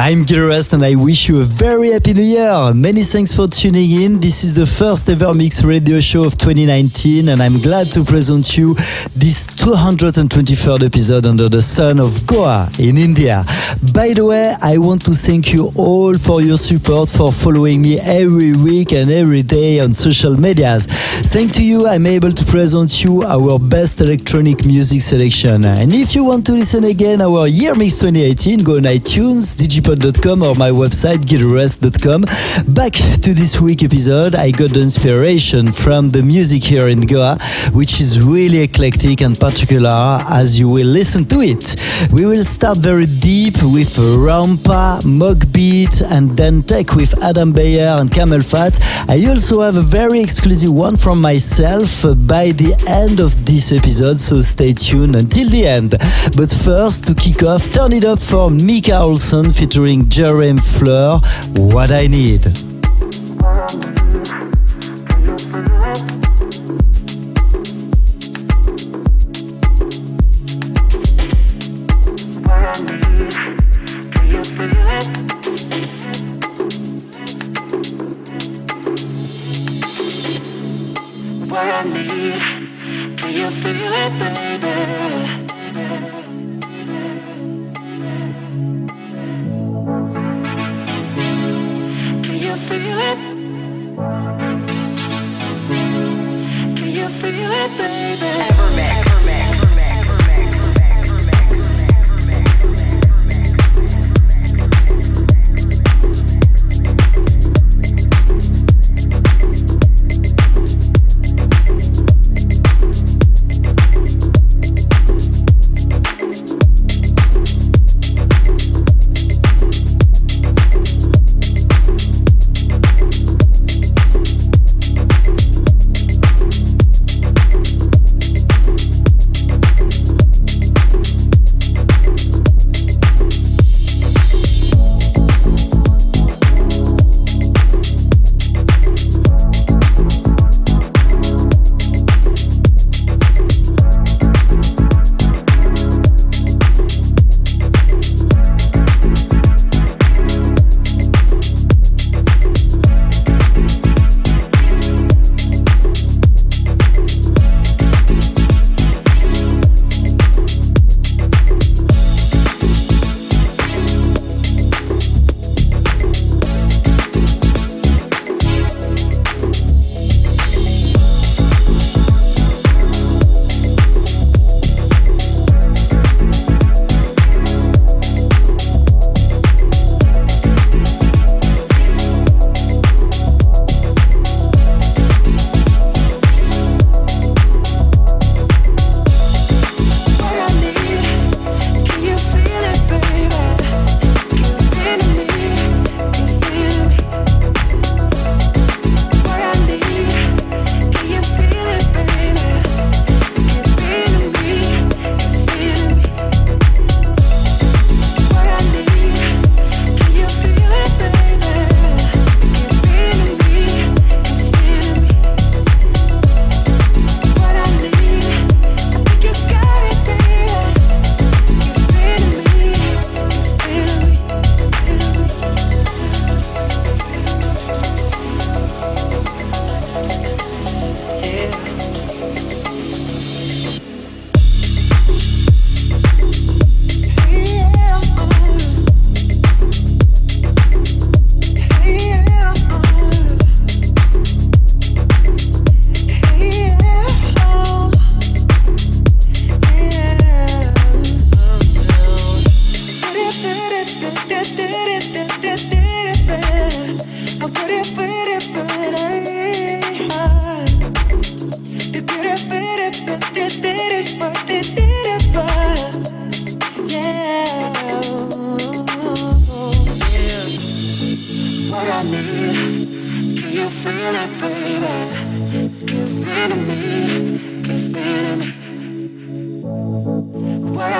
I'm Gil Everest and I wish you a very happy new year. Many thanks for tuning in. This is the first Evermix radio show of 2019 and I'm glad to present you this 223rd episode under the sun of Goa in India. By the way, I want to thank you all for your support for following me every week and every day on social medias. Thanks to you, I'm able to present you our best electronic music selection. And if you want to listen again our Year Mix 2018, go on iTunes, Digipod or my website gileverest.com. Back to this week episode, I got the inspiration from the music here in Goa, which is really eclectic and particular as you will listen to it. We will start very deep with Rampa, Moog Beat, and then tech with Adam Beyer and CamelPhat. I also have a very exclusive one from myself by the end of this episode, so stay tuned until the end. But first, to kick off, turn it up for Mika Olson featuring featuring Jeremy Fleur, What I Need.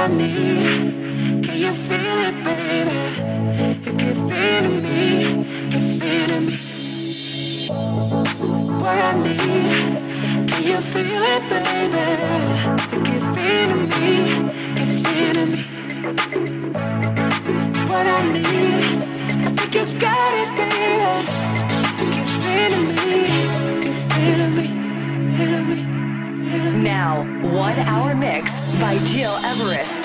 Need. Can you feel it, baby? You can feel me, can feel me. What I need. Can you feel it, baby? You can feel me, can feel me. What I need. I think you got it, baby. Now, one hour mix by Gil Everest.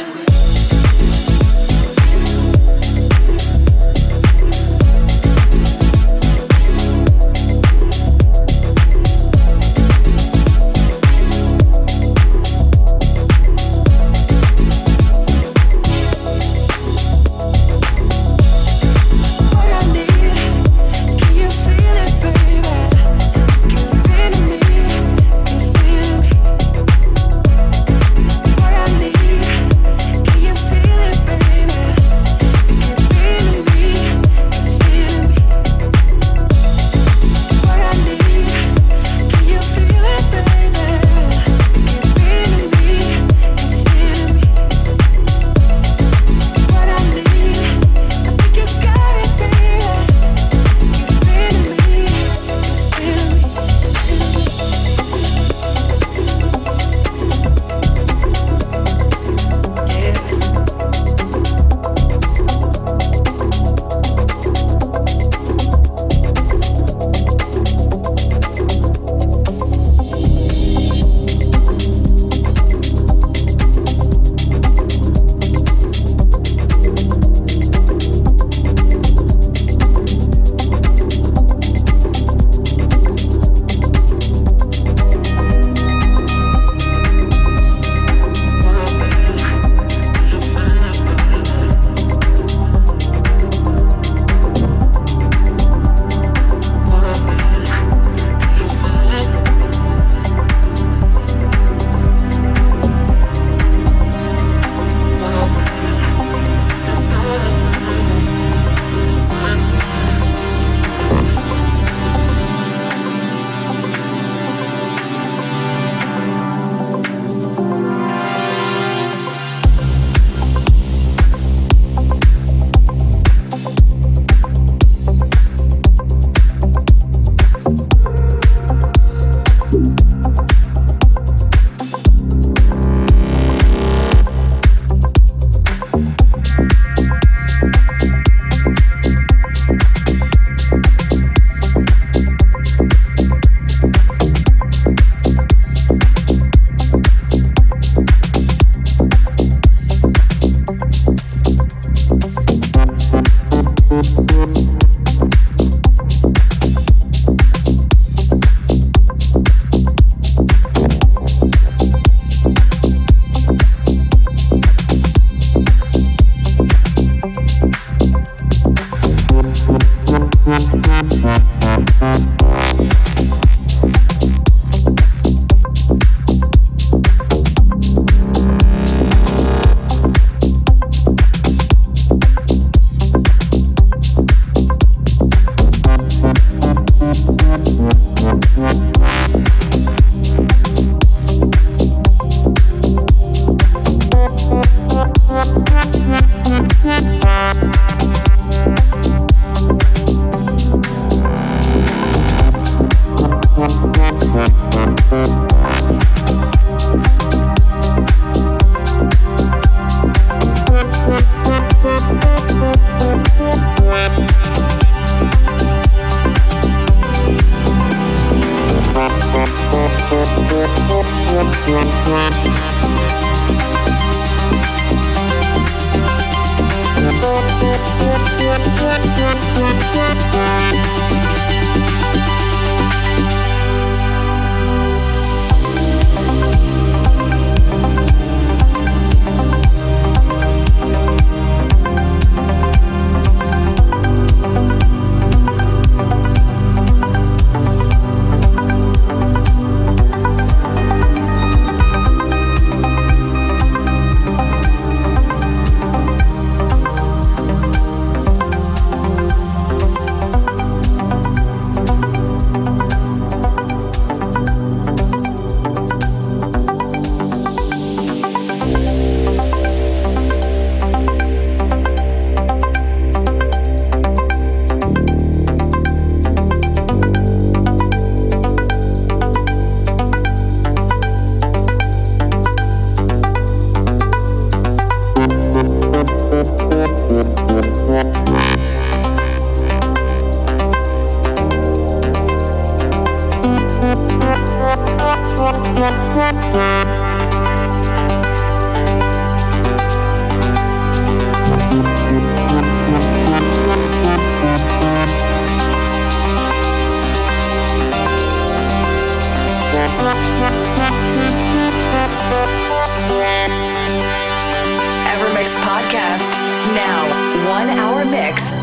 Evermix Podcast. Now, one hour mix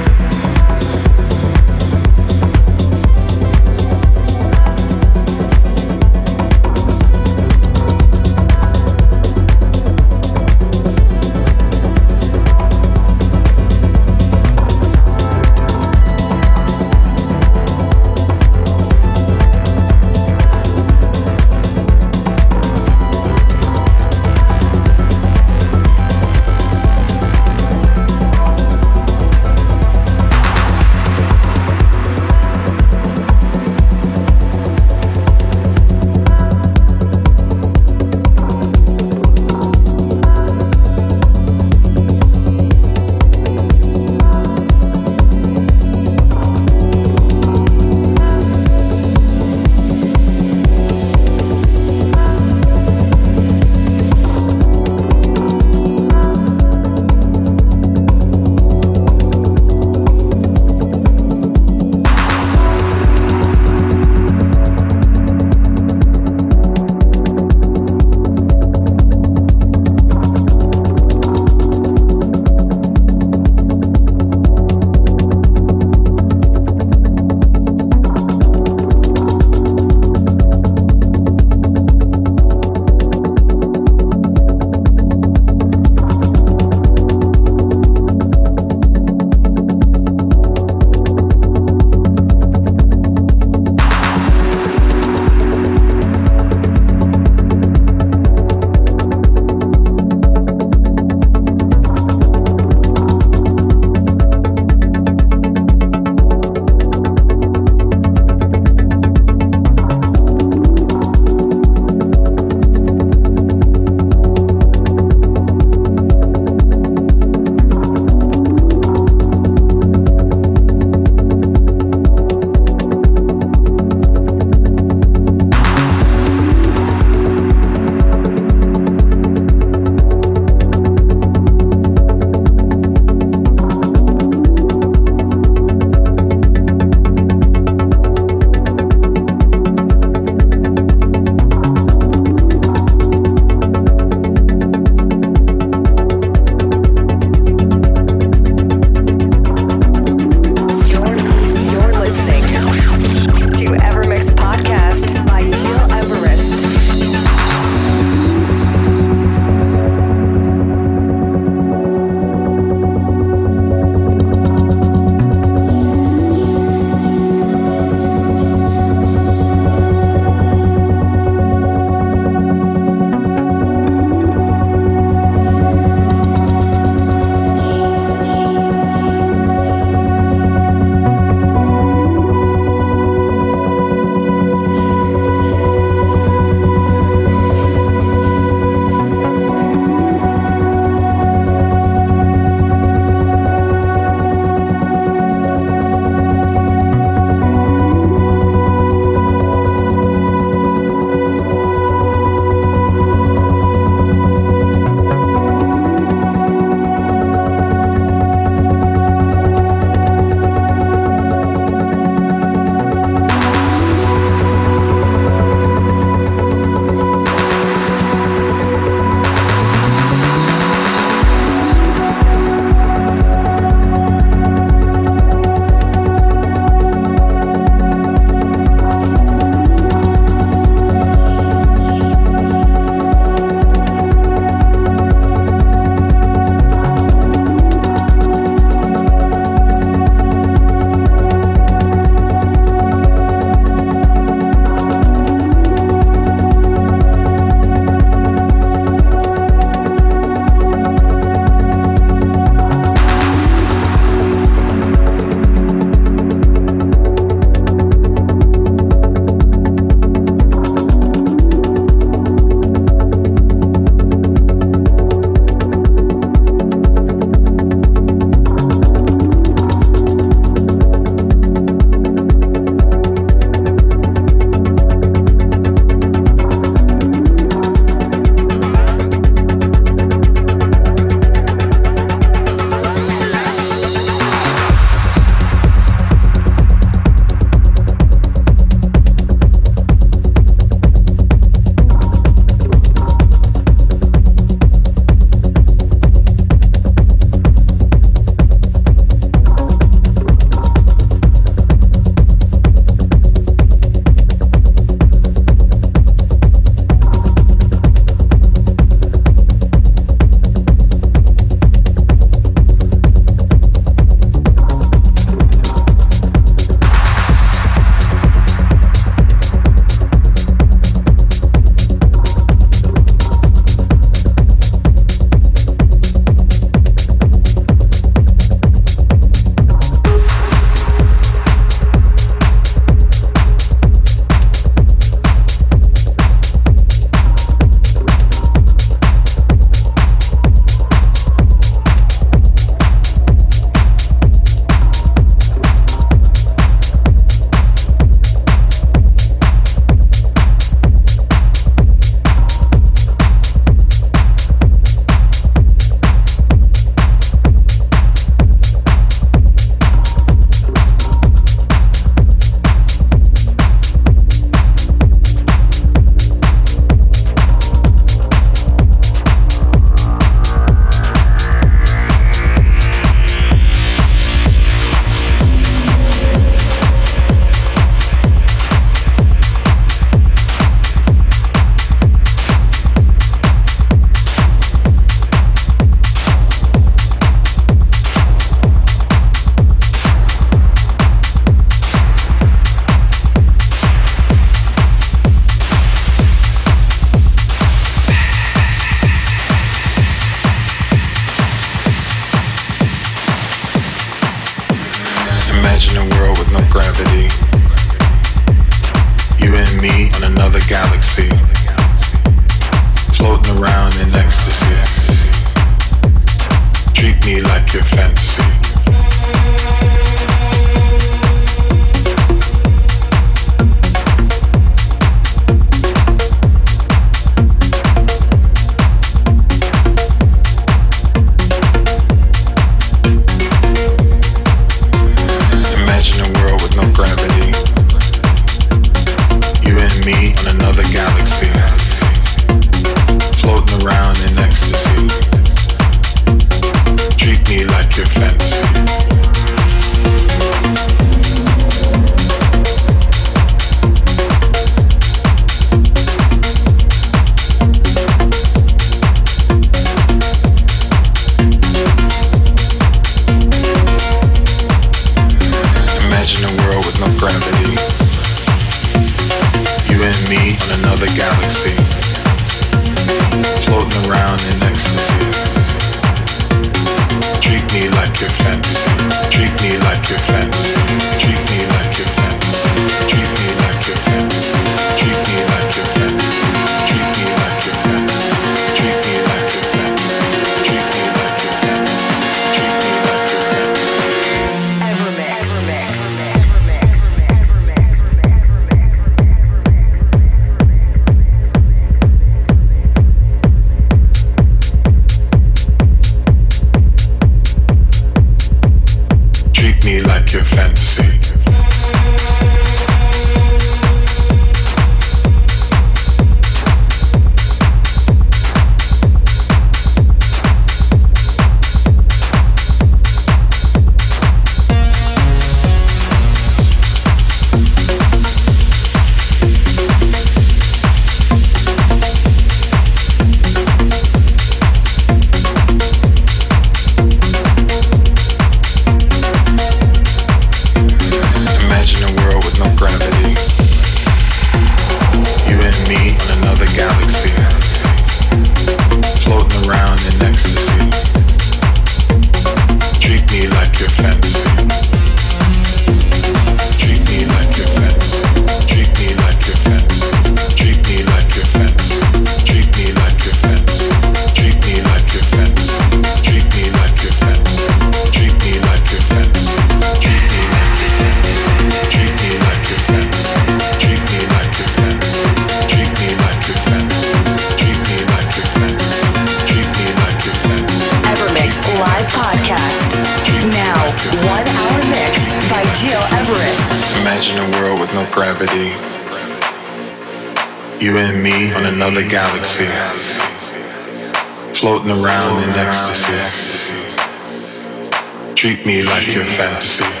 me like your fantasy.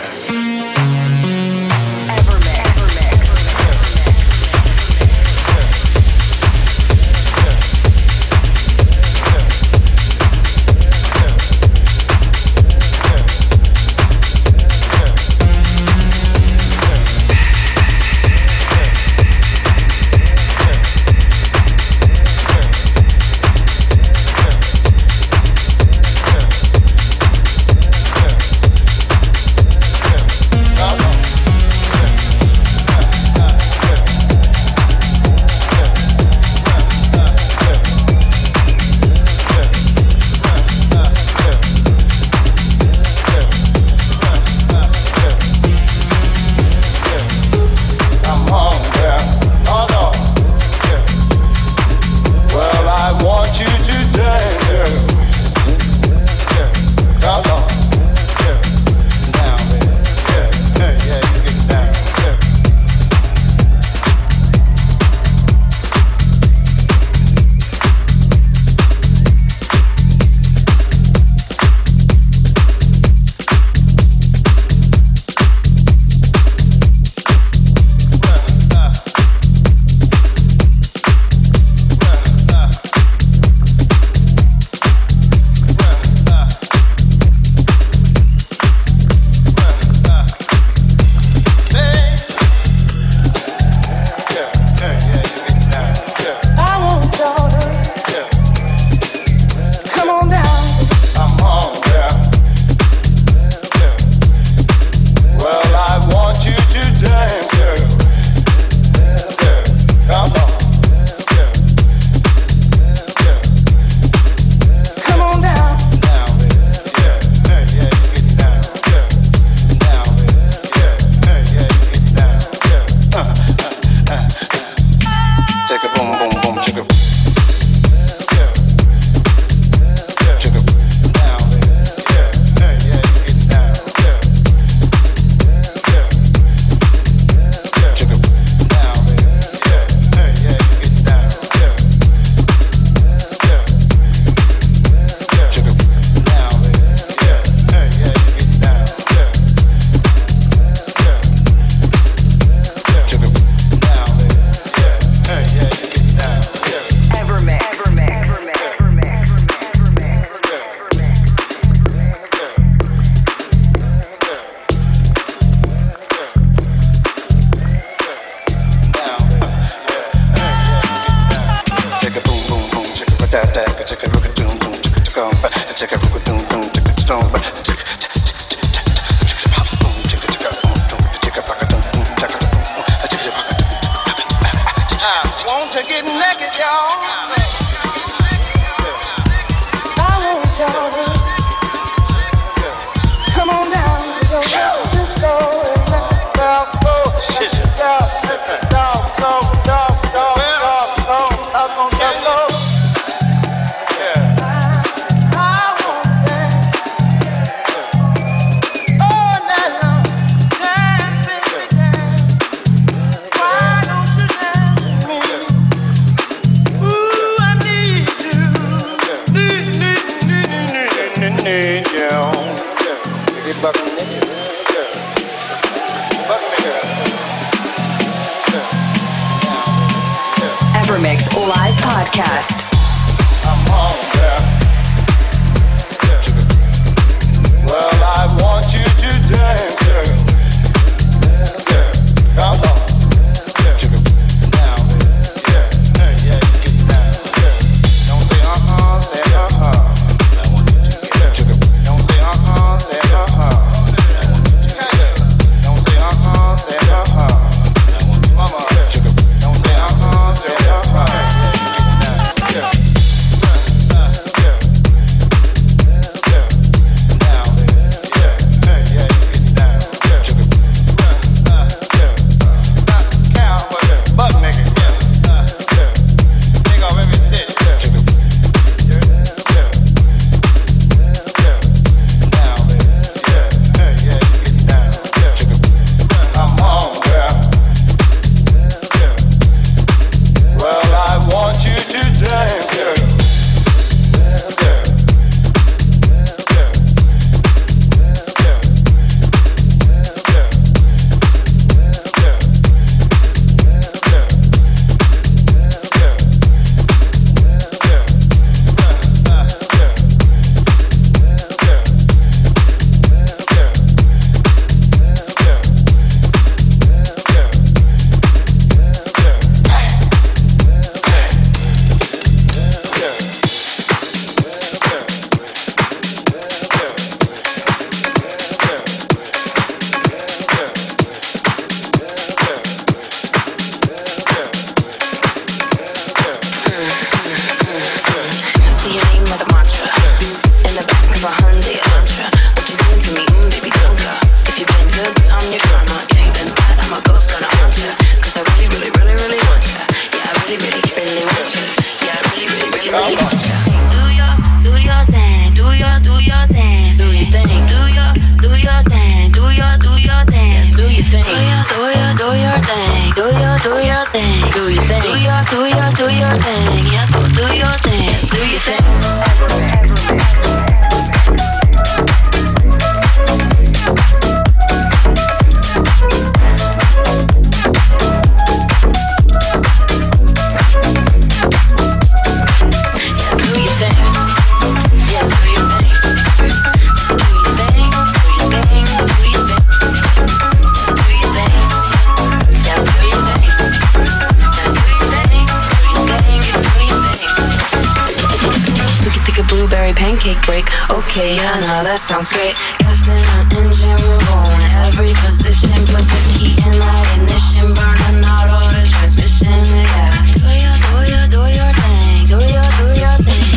pancake break. Okay, I know that sounds great. Gas in the engine, we're going every position. Put the key in that ignition, burning out all the transmissions. Yeah, do your, do your, do your thing. Do your, do your thing.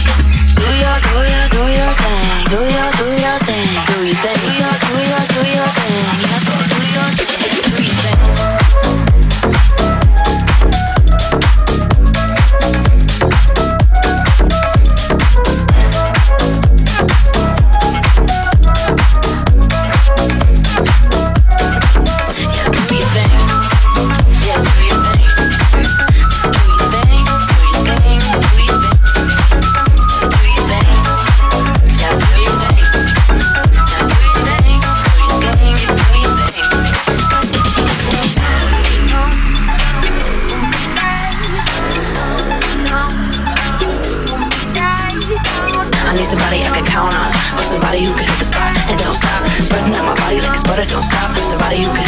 Do your, do your, do your thing. Do your, do your. you can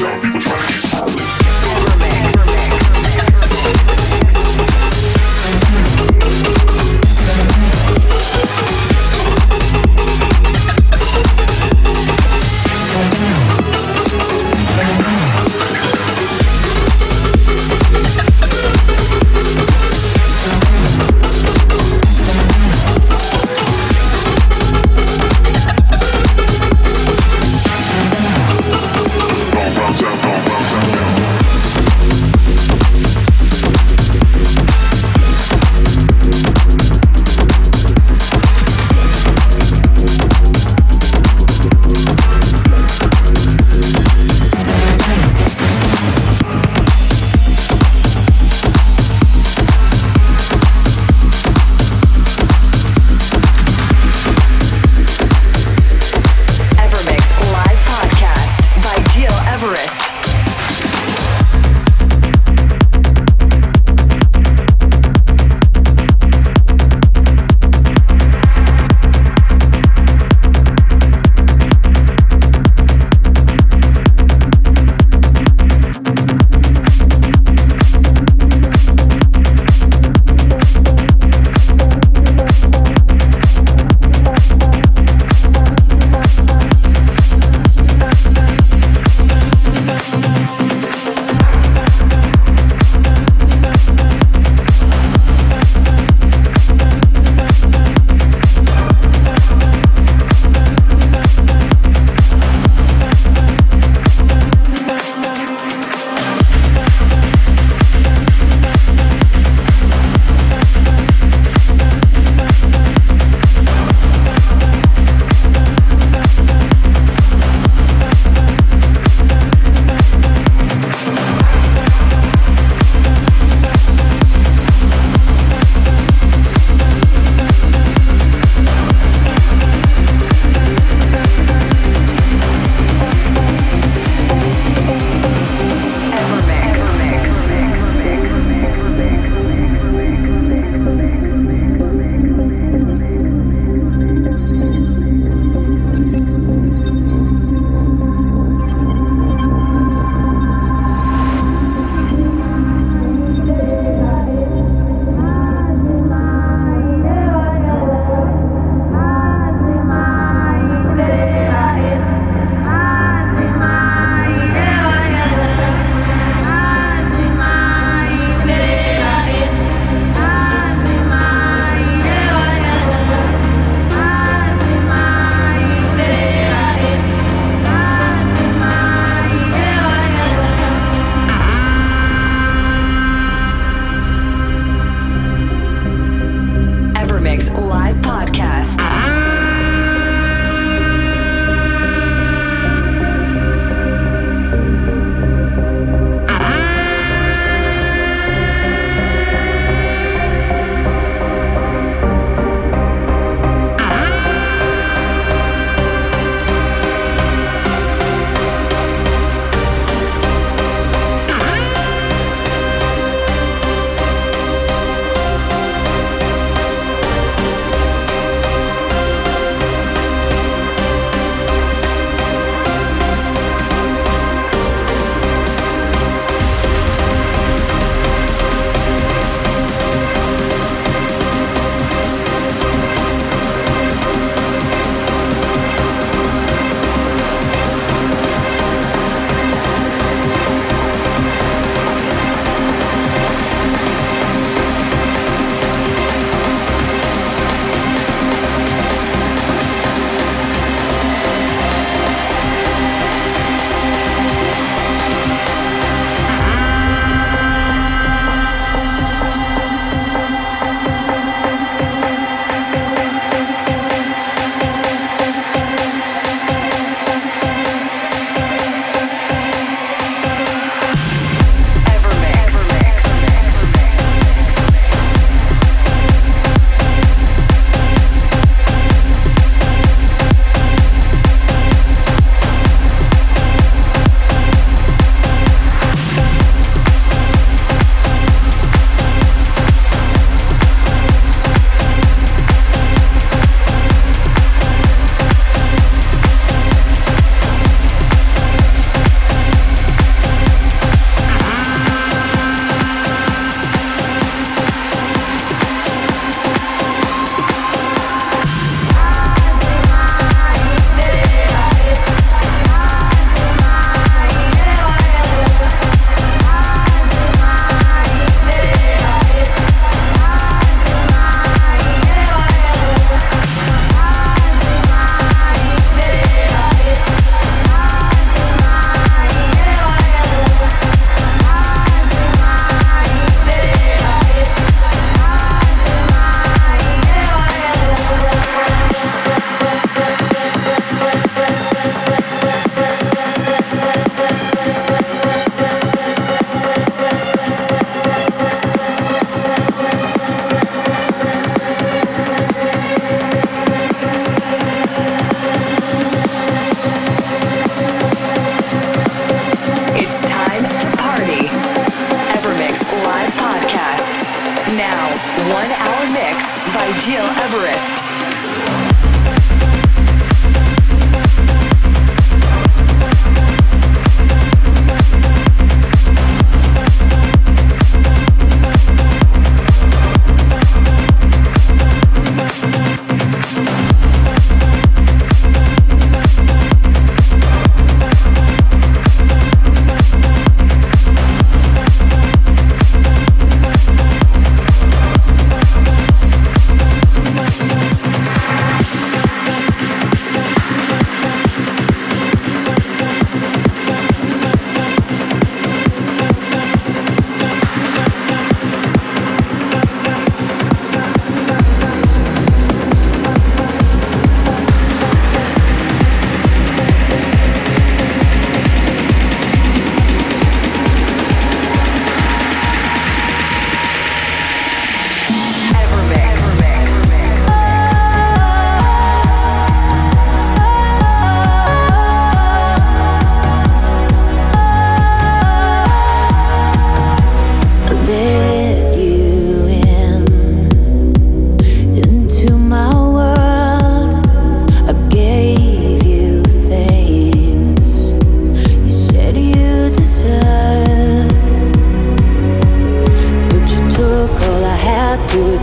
down, people trying to get solid.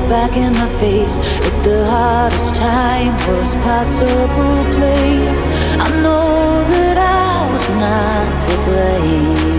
back in my face at the hardest time, worst possible place. I know that I was not to blame.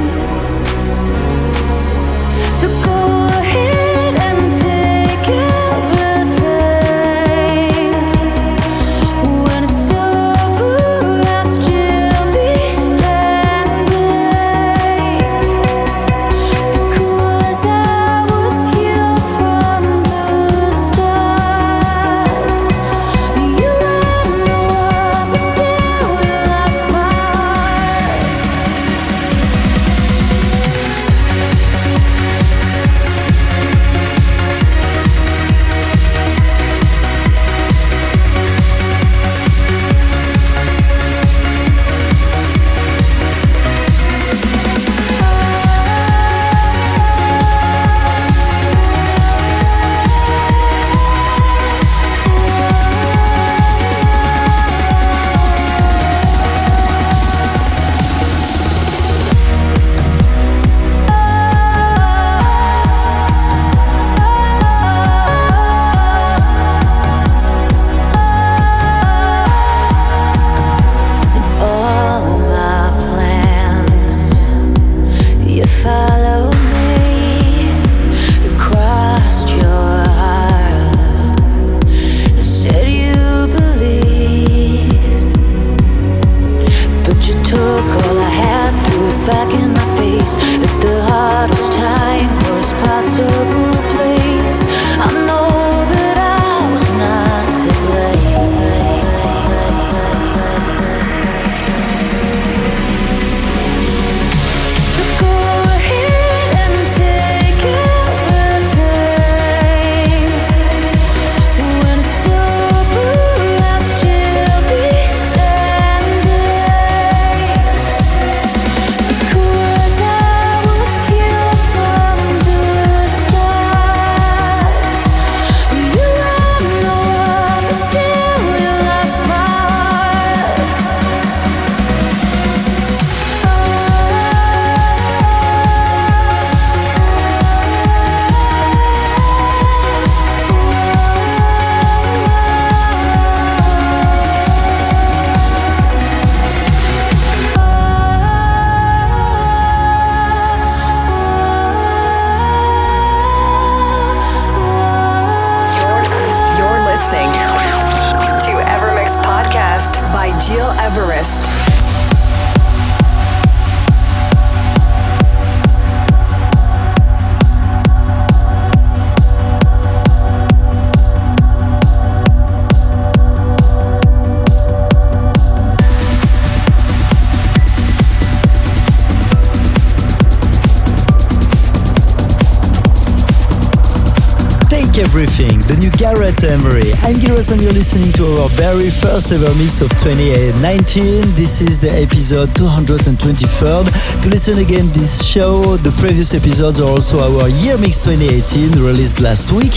Very first Evermix of 2019. This is the episode 223rd. To listen again this show, the previous episodes are also our Year Mix 2018 released last week.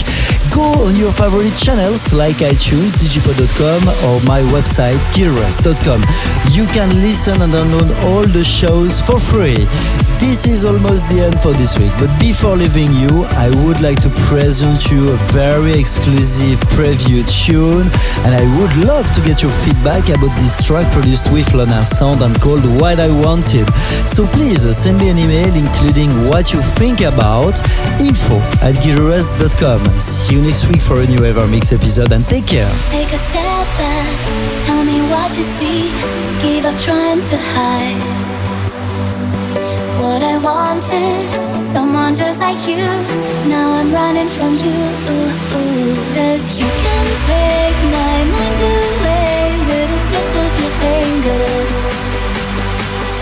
Go on your favorite channels like iTunes, digipod.com or my website gileverest.com. You can listen and download all the shows for free. This is almost the end for this week, but before leaving you, I would like to present you a very exclusive preview tune, and I would love to get your feedback about this track produced with Lunar Sound and called What I Wanted. So please uh, send me an email including what you think about info at gileverest.com. See you next week for a new Evermix episode and take care. Take a step back, tell me what you see, give up trying to hide what I wanted. Someone just like you. Now I'm running from you. Cause you can take my mind away with a snap of your finger.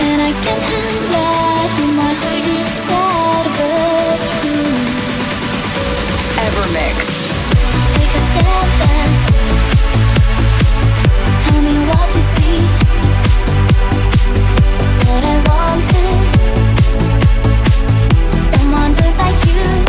And I can have that my heart inside of true. Evermix. Take a step back. Tell me what you see. What I wanted like you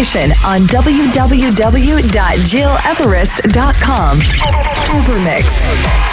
information on www.gileverest.com. Evermix.